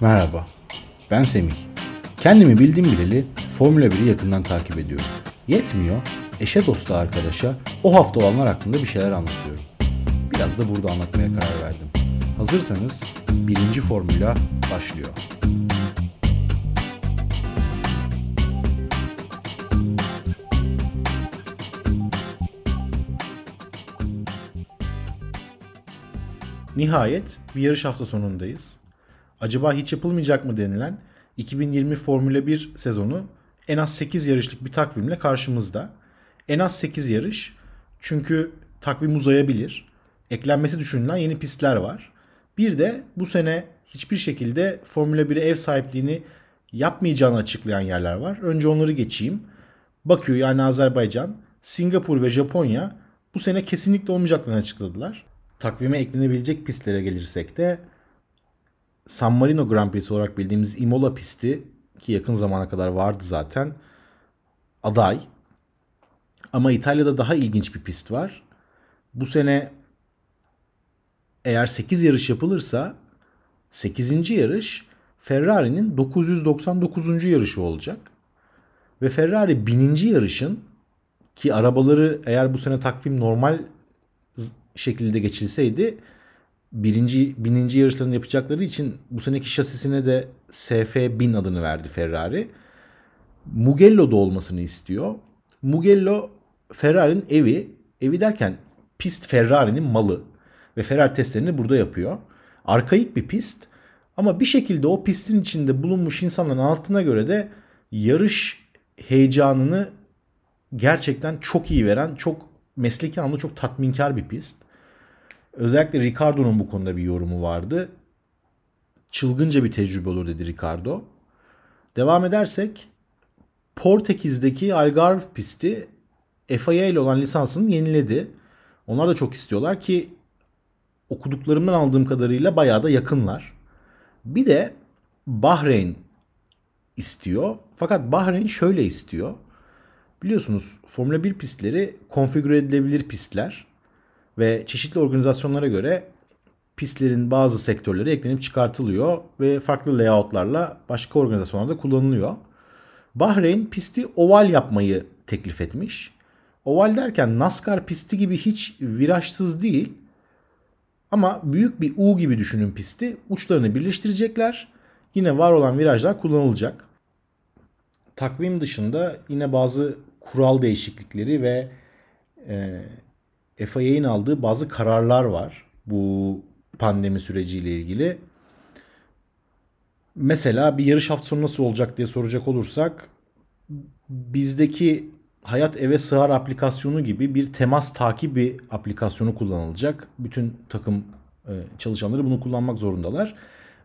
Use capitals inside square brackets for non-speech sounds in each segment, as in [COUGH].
Merhaba, ben Semih. Kendimi bildim bileli Formula 1'i yakından takip ediyorum. Yetmiyor, eşe dosta arkadaşa o hafta olanlar hakkında bir şeyler anlatıyorum. Biraz da burada anlatmaya karar verdim. Hazırsanız birinci formüla başlıyor. Nihayet bir yarış hafta sonundayız. Acaba hiç yapılmayacak mı denilen 2020 Formula 1 sezonu en az 8 yarışlık bir takvimle karşımızda. En az 8 yarış çünkü takvim uzayabilir. Eklenmesi düşünülen yeni pistler var. Bir de bu sene hiçbir şekilde Formula 1'e ev sahipliğini yapmayacağını açıklayan yerler var. Önce onları geçeyim. Bakü yani Azerbaycan, Singapur ve Japonya bu sene kesinlikle olmayacaklarını açıkladılar. Takvime eklenebilecek pistlere gelirsek de San Marino Grand Prix olarak bildiğimiz Imola pisti ki yakın zamana kadar vardı zaten aday. Ama İtalya'da daha ilginç bir pist var. Bu sene eğer 8 yarış yapılırsa 8. yarış Ferrari'nin 999. yarışı olacak. Ve Ferrari 1000. yarışın ki arabaları eğer bu sene takvim normal şekilde geçilseydi birinci, bininci yarışlarını yapacakları için bu seneki şasisine de SF1000 adını verdi Ferrari. Mugello'da olmasını istiyor. Mugello Ferrari'nin evi. Evi derken pist Ferrari'nin malı. Ve Ferrari testlerini burada yapıyor. Arkaik bir pist. Ama bir şekilde o pistin içinde bulunmuş insanların altına göre de yarış heyecanını gerçekten çok iyi veren, çok mesleki anlamda çok tatminkar bir pist. Özellikle Ricardo'nun bu konuda bir yorumu vardı. Çılgınca bir tecrübe olur dedi Ricardo. Devam edersek Portekiz'deki Algarve pisti FIA ile olan lisansını yeniledi. Onlar da çok istiyorlar ki okuduklarımdan aldığım kadarıyla bayağı da yakınlar. Bir de Bahreyn istiyor. Fakat Bahreyn şöyle istiyor. Biliyorsunuz Formula 1 pistleri konfigüre edilebilir pistler ve çeşitli organizasyonlara göre pistlerin bazı sektörleri eklenip çıkartılıyor ve farklı layoutlarla başka organizasyonlarda kullanılıyor. Bahreyn pisti oval yapmayı teklif etmiş. Oval derken NASCAR pisti gibi hiç virajsız değil ama büyük bir U gibi düşünün pisti. Uçlarını birleştirecekler. Yine var olan virajlar kullanılacak. Takvim dışında yine bazı kural değişiklikleri ve e, FIA'nin aldığı bazı kararlar var bu pandemi süreciyle ilgili. Mesela bir yarış hafta sonu nasıl olacak diye soracak olursak bizdeki Hayat Eve Sığar aplikasyonu gibi bir temas takibi aplikasyonu kullanılacak. Bütün takım e, çalışanları bunu kullanmak zorundalar.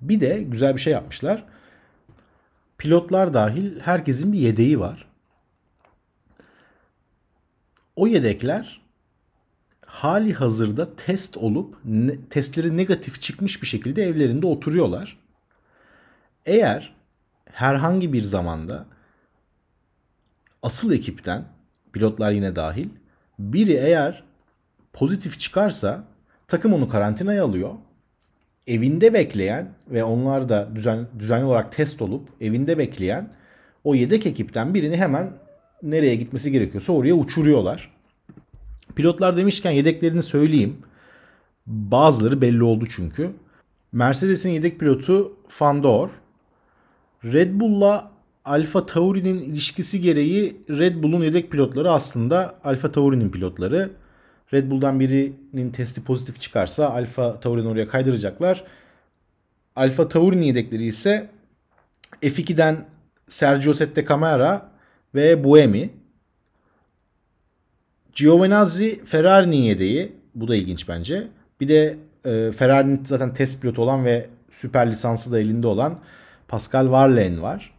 Bir de güzel bir şey yapmışlar. Pilotlar dahil herkesin bir yedeği var. O yedekler hali hazırda test olup ne, testleri negatif çıkmış bir şekilde evlerinde oturuyorlar. Eğer herhangi bir zamanda asıl ekipten pilotlar yine dahil biri eğer pozitif çıkarsa takım onu karantinaya alıyor. Evinde bekleyen ve onlar da düzen, düzenli olarak test olup evinde bekleyen o yedek ekipten birini hemen nereye gitmesi gerekiyorsa oraya uçuruyorlar. Pilotlar demişken yedeklerini söyleyeyim. Bazıları belli oldu çünkü. Mercedes'in yedek pilotu Fandor. Red Bull'la Alfa Tauri'nin ilişkisi gereği Red Bull'un yedek pilotları aslında Alfa Tauri'nin pilotları. Red Bull'dan birinin testi pozitif çıkarsa Alfa Tauri'nin oraya kaydıracaklar. Alfa Tauri'nin yedekleri ise F2'den Sergio Sette Camara ve Buemi. Giovinazzi Ferrari'nin yedeği. Bu da ilginç bence. Bir de e, Ferrari'nin zaten test pilotu olan ve süper lisansı da elinde olan Pascal Varlaine var.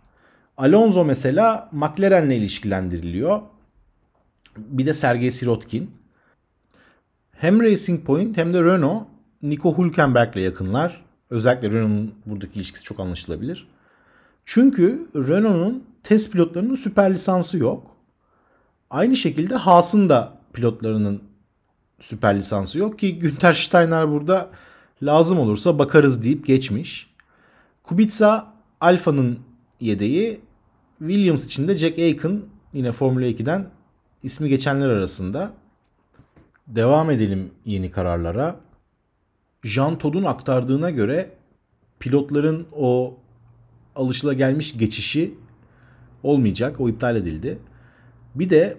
Alonso mesela McLaren'le ilişkilendiriliyor. Bir de Sergey Sirotkin. Hem Racing Point hem de Renault Nico Hülkenberg'le yakınlar. Özellikle Renault'un buradaki ilişkisi çok anlaşılabilir. Çünkü Renault'un test pilotlarının süper lisansı yok. Aynı şekilde Haas'ın da pilotlarının süper lisansı yok ki Günter Steiner burada lazım olursa bakarız deyip geçmiş. Kubica Alfa'nın yedeği. Williams için de Jack Aiken yine Formula 2'den ismi geçenler arasında. Devam edelim yeni kararlara. Jean Todt'un aktardığına göre pilotların o alışılagelmiş geçişi olmayacak. O iptal edildi. Bir de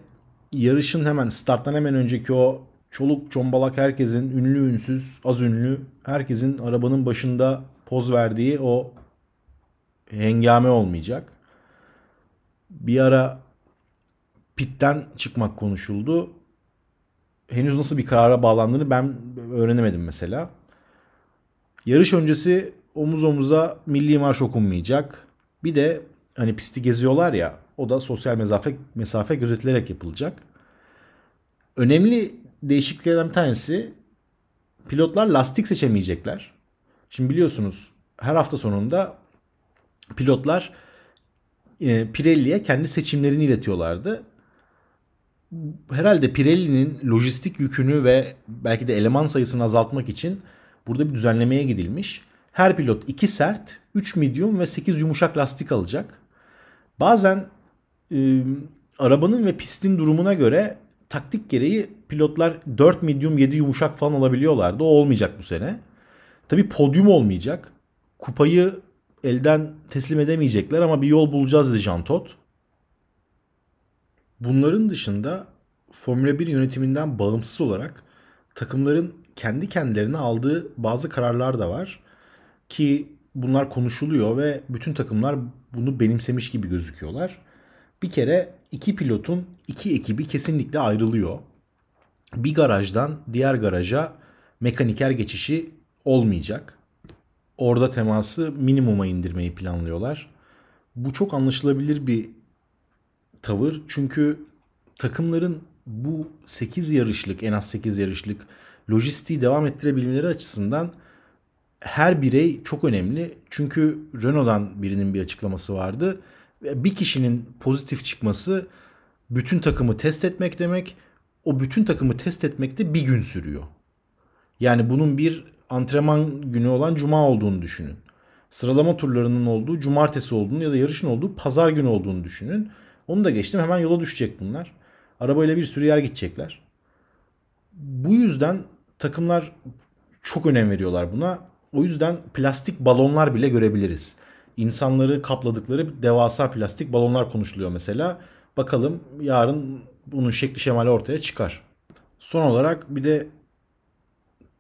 yarışın hemen starttan hemen önceki o çoluk çombalak herkesin ünlü ünsüz az ünlü herkesin arabanın başında poz verdiği o hengame olmayacak. Bir ara pitten çıkmak konuşuldu. Henüz nasıl bir karara bağlandığını ben öğrenemedim mesela. Yarış öncesi omuz omuza milli marş okunmayacak. Bir de hani pisti geziyorlar ya o da sosyal mesafe mesafe gözetilerek yapılacak. Önemli değişikliklerden bir tanesi pilotlar lastik seçemeyecekler. Şimdi biliyorsunuz her hafta sonunda pilotlar e, Pirelli'ye kendi seçimlerini iletiyorlardı. Herhalde Pirelli'nin lojistik yükünü ve belki de eleman sayısını azaltmak için burada bir düzenlemeye gidilmiş. Her pilot 2 sert, 3 medium ve 8 yumuşak lastik alacak. Bazen e, arabanın ve pistin durumuna göre taktik gereği pilotlar 4 medium 7 yumuşak falan alabiliyorlardı. O olmayacak bu sene. Tabi podyum olmayacak. Kupayı elden teslim edemeyecekler ama bir yol bulacağız dedi Jean Todt. Bunların dışında Formula 1 yönetiminden bağımsız olarak takımların kendi kendilerine aldığı bazı kararlar da var. Ki bunlar konuşuluyor ve bütün takımlar bunu benimsemiş gibi gözüküyorlar. Bir kere iki pilotun iki ekibi kesinlikle ayrılıyor. Bir garajdan diğer garaja mekaniker geçişi olmayacak. Orada teması minimuma indirmeyi planlıyorlar. Bu çok anlaşılabilir bir tavır. Çünkü takımların bu 8 yarışlık en az 8 yarışlık lojistiği devam ettirebilmeleri açısından her birey çok önemli. Çünkü Renault'dan birinin bir açıklaması vardı. Bir kişinin pozitif çıkması bütün takımı test etmek demek. O bütün takımı test etmek de bir gün sürüyor. Yani bunun bir antrenman günü olan cuma olduğunu düşünün. Sıralama turlarının olduğu cumartesi olduğunu ya da yarışın olduğu pazar günü olduğunu düşünün. Onu da geçtim hemen yola düşecek bunlar. Arabayla bir sürü yer gidecekler. Bu yüzden takımlar çok önem veriyorlar buna. O yüzden plastik balonlar bile görebiliriz. İnsanları kapladıkları devasa plastik balonlar konuşuluyor mesela. Bakalım yarın bunun şekli şemali ortaya çıkar. Son olarak bir de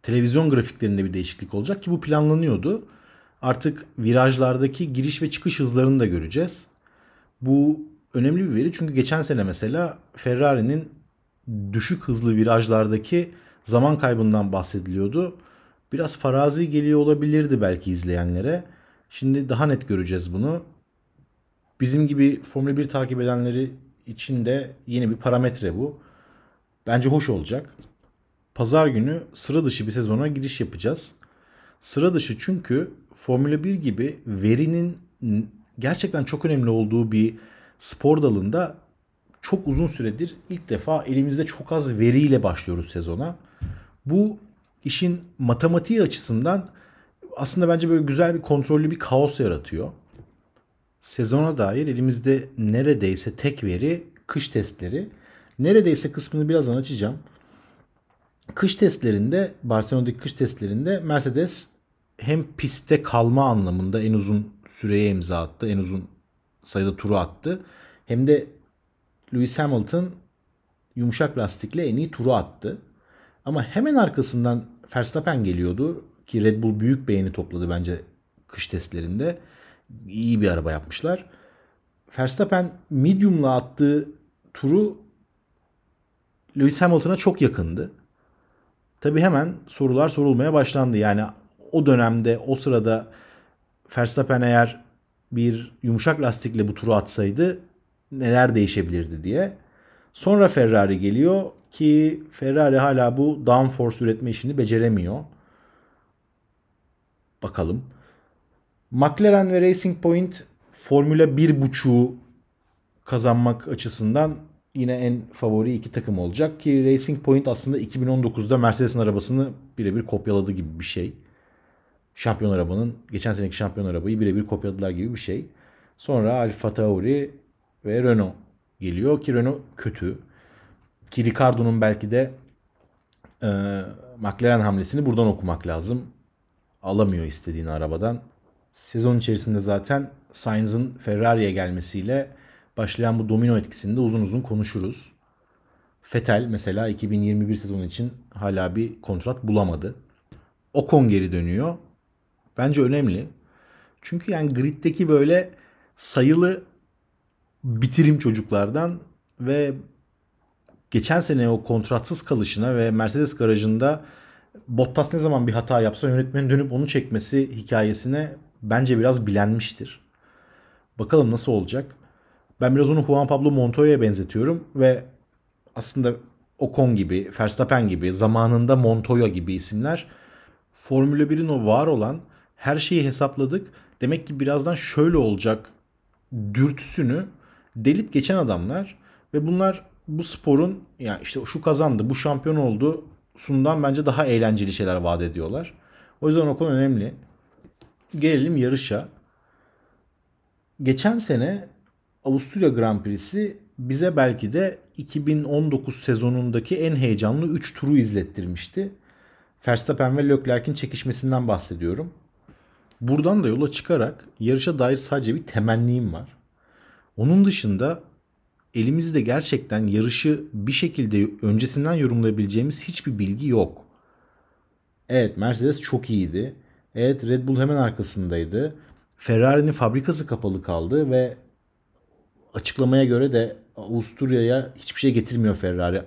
televizyon grafiklerinde bir değişiklik olacak ki bu planlanıyordu. Artık virajlardaki giriş ve çıkış hızlarını da göreceğiz. Bu önemli bir veri çünkü geçen sene mesela Ferrari'nin düşük hızlı virajlardaki zaman kaybından bahsediliyordu. Biraz farazi geliyor olabilirdi belki izleyenlere. Şimdi daha net göreceğiz bunu. Bizim gibi Formula 1 takip edenleri için de yeni bir parametre bu. Bence hoş olacak. Pazar günü sıra dışı bir sezona giriş yapacağız. Sıra dışı çünkü Formula 1 gibi verinin gerçekten çok önemli olduğu bir spor dalında çok uzun süredir ilk defa elimizde çok az veriyle başlıyoruz sezona. Bu işin matematiği açısından aslında bence böyle güzel bir kontrollü bir kaos yaratıyor. Sezona dair elimizde neredeyse tek veri kış testleri. Neredeyse kısmını birazdan açacağım. Kış testlerinde, Barcelona'daki kış testlerinde Mercedes hem pistte kalma anlamında en uzun süreye imza attı, en uzun sayıda turu attı. Hem de Lewis Hamilton yumuşak lastikle en iyi turu attı. Ama hemen arkasından Verstappen geliyordu ki Red Bull büyük beğeni topladı bence kış testlerinde. İyi bir araba yapmışlar. Verstappen medium'la attığı turu Lewis Hamilton'a çok yakındı. Tabi hemen sorular sorulmaya başlandı. Yani o dönemde o sırada Verstappen eğer bir yumuşak lastikle bu turu atsaydı neler değişebilirdi diye. Sonra Ferrari geliyor ki Ferrari hala bu downforce üretme işini beceremiyor. Bakalım. McLaren ve Racing Point Formula 1.5'u kazanmak açısından yine en favori iki takım olacak ki Racing Point aslında 2019'da Mercedes'in arabasını birebir kopyaladı gibi bir şey. şampiyon arabanın geçen seneki şampiyon arabayı birebir kopyaladılar gibi bir şey. Sonra Alfa Tauri ve Renault geliyor ki Renault kötü. Ki Ricardo'nun belki de e, McLaren hamlesini buradan okumak lazım. Alamıyor istediğini arabadan. Sezon içerisinde zaten Sainz'ın Ferrari'ye gelmesiyle başlayan bu domino etkisinde uzun uzun konuşuruz. Vettel mesela 2021 sezonu için hala bir kontrat bulamadı. Ocon geri dönüyor. Bence önemli. Çünkü yani griddeki böyle sayılı bitirim çocuklardan ve geçen sene o kontratsız kalışına ve Mercedes garajında Bottas ne zaman bir hata yapsa yönetmenin dönüp onu çekmesi hikayesine bence biraz bilenmiştir. Bakalım nasıl olacak. Ben biraz onu Juan Pablo Montoya'ya benzetiyorum ve aslında Ocon gibi, Verstappen gibi, zamanında Montoya gibi isimler Formula 1'in o var olan her şeyi hesapladık. Demek ki birazdan şöyle olacak dürtüsünü delip geçen adamlar ve bunlar bu sporun yani işte şu kazandı, bu şampiyon oldu sundan bence daha eğlenceli şeyler vaat ediyorlar. O yüzden o konu önemli. Gelelim yarışa. Geçen sene Avusturya Grand Prix'si bize belki de 2019 sezonundaki en heyecanlı 3 turu izlettirmişti. Verstappen ve Leclerc'in çekişmesinden bahsediyorum. Buradan da yola çıkarak yarışa dair sadece bir temennim var. Onun dışında elimizde gerçekten yarışı bir şekilde öncesinden yorumlayabileceğimiz hiçbir bilgi yok. Evet Mercedes çok iyiydi. Evet Red Bull hemen arkasındaydı. Ferrari'nin fabrikası kapalı kaldı ve açıklamaya göre de Avusturya'ya hiçbir şey getirmiyor Ferrari.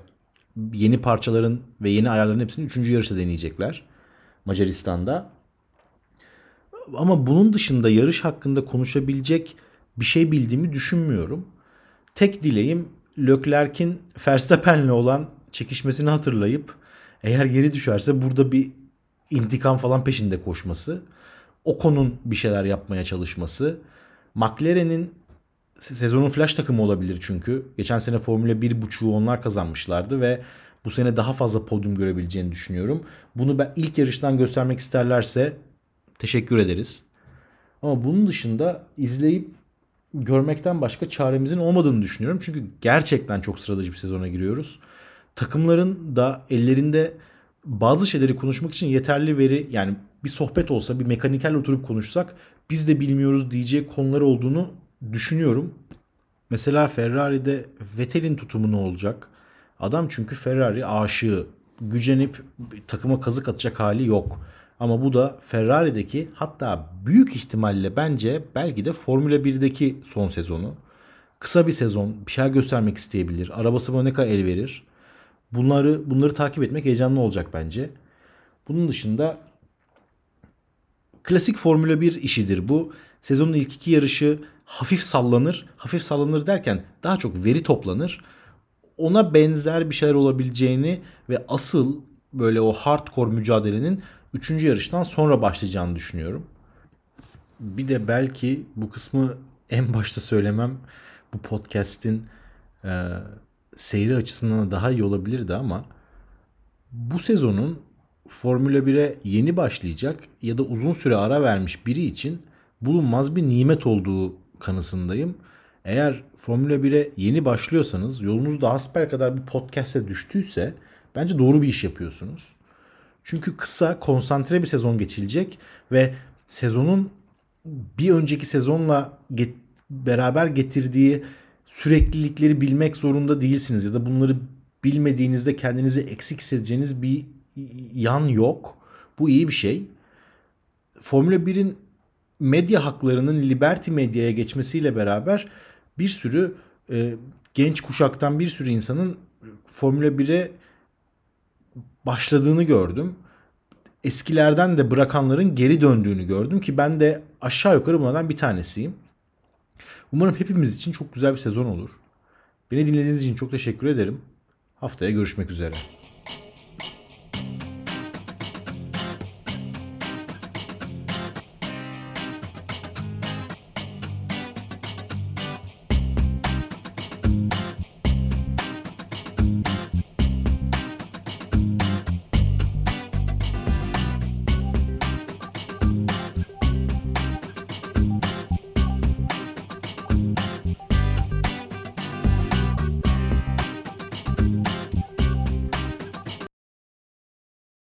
Yeni parçaların ve yeni ayarların hepsini 3. yarışta deneyecekler. Macaristan'da. Ama bunun dışında yarış hakkında konuşabilecek bir şey bildiğimi düşünmüyorum. Tek dileğim Leclerc'in Verstappen'le olan çekişmesini hatırlayıp eğer geri düşerse burada bir intikam falan peşinde koşması. Ocon'un bir şeyler yapmaya çalışması. McLaren'in sezonun flash takımı olabilir çünkü. Geçen sene Formula 1.5'u onlar kazanmışlardı ve bu sene daha fazla podyum görebileceğini düşünüyorum. Bunu ben ilk yarıştan göstermek isterlerse teşekkür ederiz. Ama bunun dışında izleyip görmekten başka çaremizin olmadığını düşünüyorum. Çünkü gerçekten çok sıra dışı bir sezona giriyoruz. Takımların da ellerinde bazı şeyleri konuşmak için yeterli veri yani bir sohbet olsa bir mekanikel oturup konuşsak biz de bilmiyoruz diyeceği konular olduğunu düşünüyorum. Mesela Ferrari'de Vettel'in tutumu ne olacak? Adam çünkü Ferrari aşığı. Gücenip takıma kazık atacak hali yok. Ama bu da Ferrari'deki hatta büyük ihtimalle bence belki de Formula 1'deki son sezonu. Kısa bir sezon bir şeyler göstermek isteyebilir. Arabası buna ne kadar el verir. Bunları bunları takip etmek heyecanlı olacak bence. Bunun dışında klasik Formula 1 işidir bu. Sezonun ilk iki yarışı hafif sallanır. Hafif sallanır derken daha çok veri toplanır. Ona benzer bir şeyler olabileceğini ve asıl böyle o hardcore mücadelenin 3. yarıştan sonra başlayacağını düşünüyorum. Bir de belki bu kısmı [LAUGHS] en başta söylemem bu podcast'in e, seyri açısından daha iyi olabilirdi ama bu sezonun Formula 1'e yeni başlayacak ya da uzun süre ara vermiş biri için bulunmaz bir nimet olduğu kanısındayım. Eğer Formula 1'e yeni başlıyorsanız yolunuz da hasbel kadar bir podcast'e düştüyse bence doğru bir iş yapıyorsunuz. Çünkü kısa, konsantre bir sezon geçilecek ve sezonun bir önceki sezonla get- beraber getirdiği süreklilikleri bilmek zorunda değilsiniz ya da bunları bilmediğinizde kendinizi eksik hissedeceğiniz bir yan yok. Bu iyi bir şey. Formula 1'in medya haklarının Liberty Medya'ya geçmesiyle beraber bir sürü e, genç kuşaktan bir sürü insanın Formula 1'e başladığını gördüm. Eskilerden de bırakanların geri döndüğünü gördüm ki ben de aşağı yukarı bunlardan bir tanesiyim. Umarım hepimiz için çok güzel bir sezon olur. Beni dinlediğiniz için çok teşekkür ederim. Haftaya görüşmek üzere.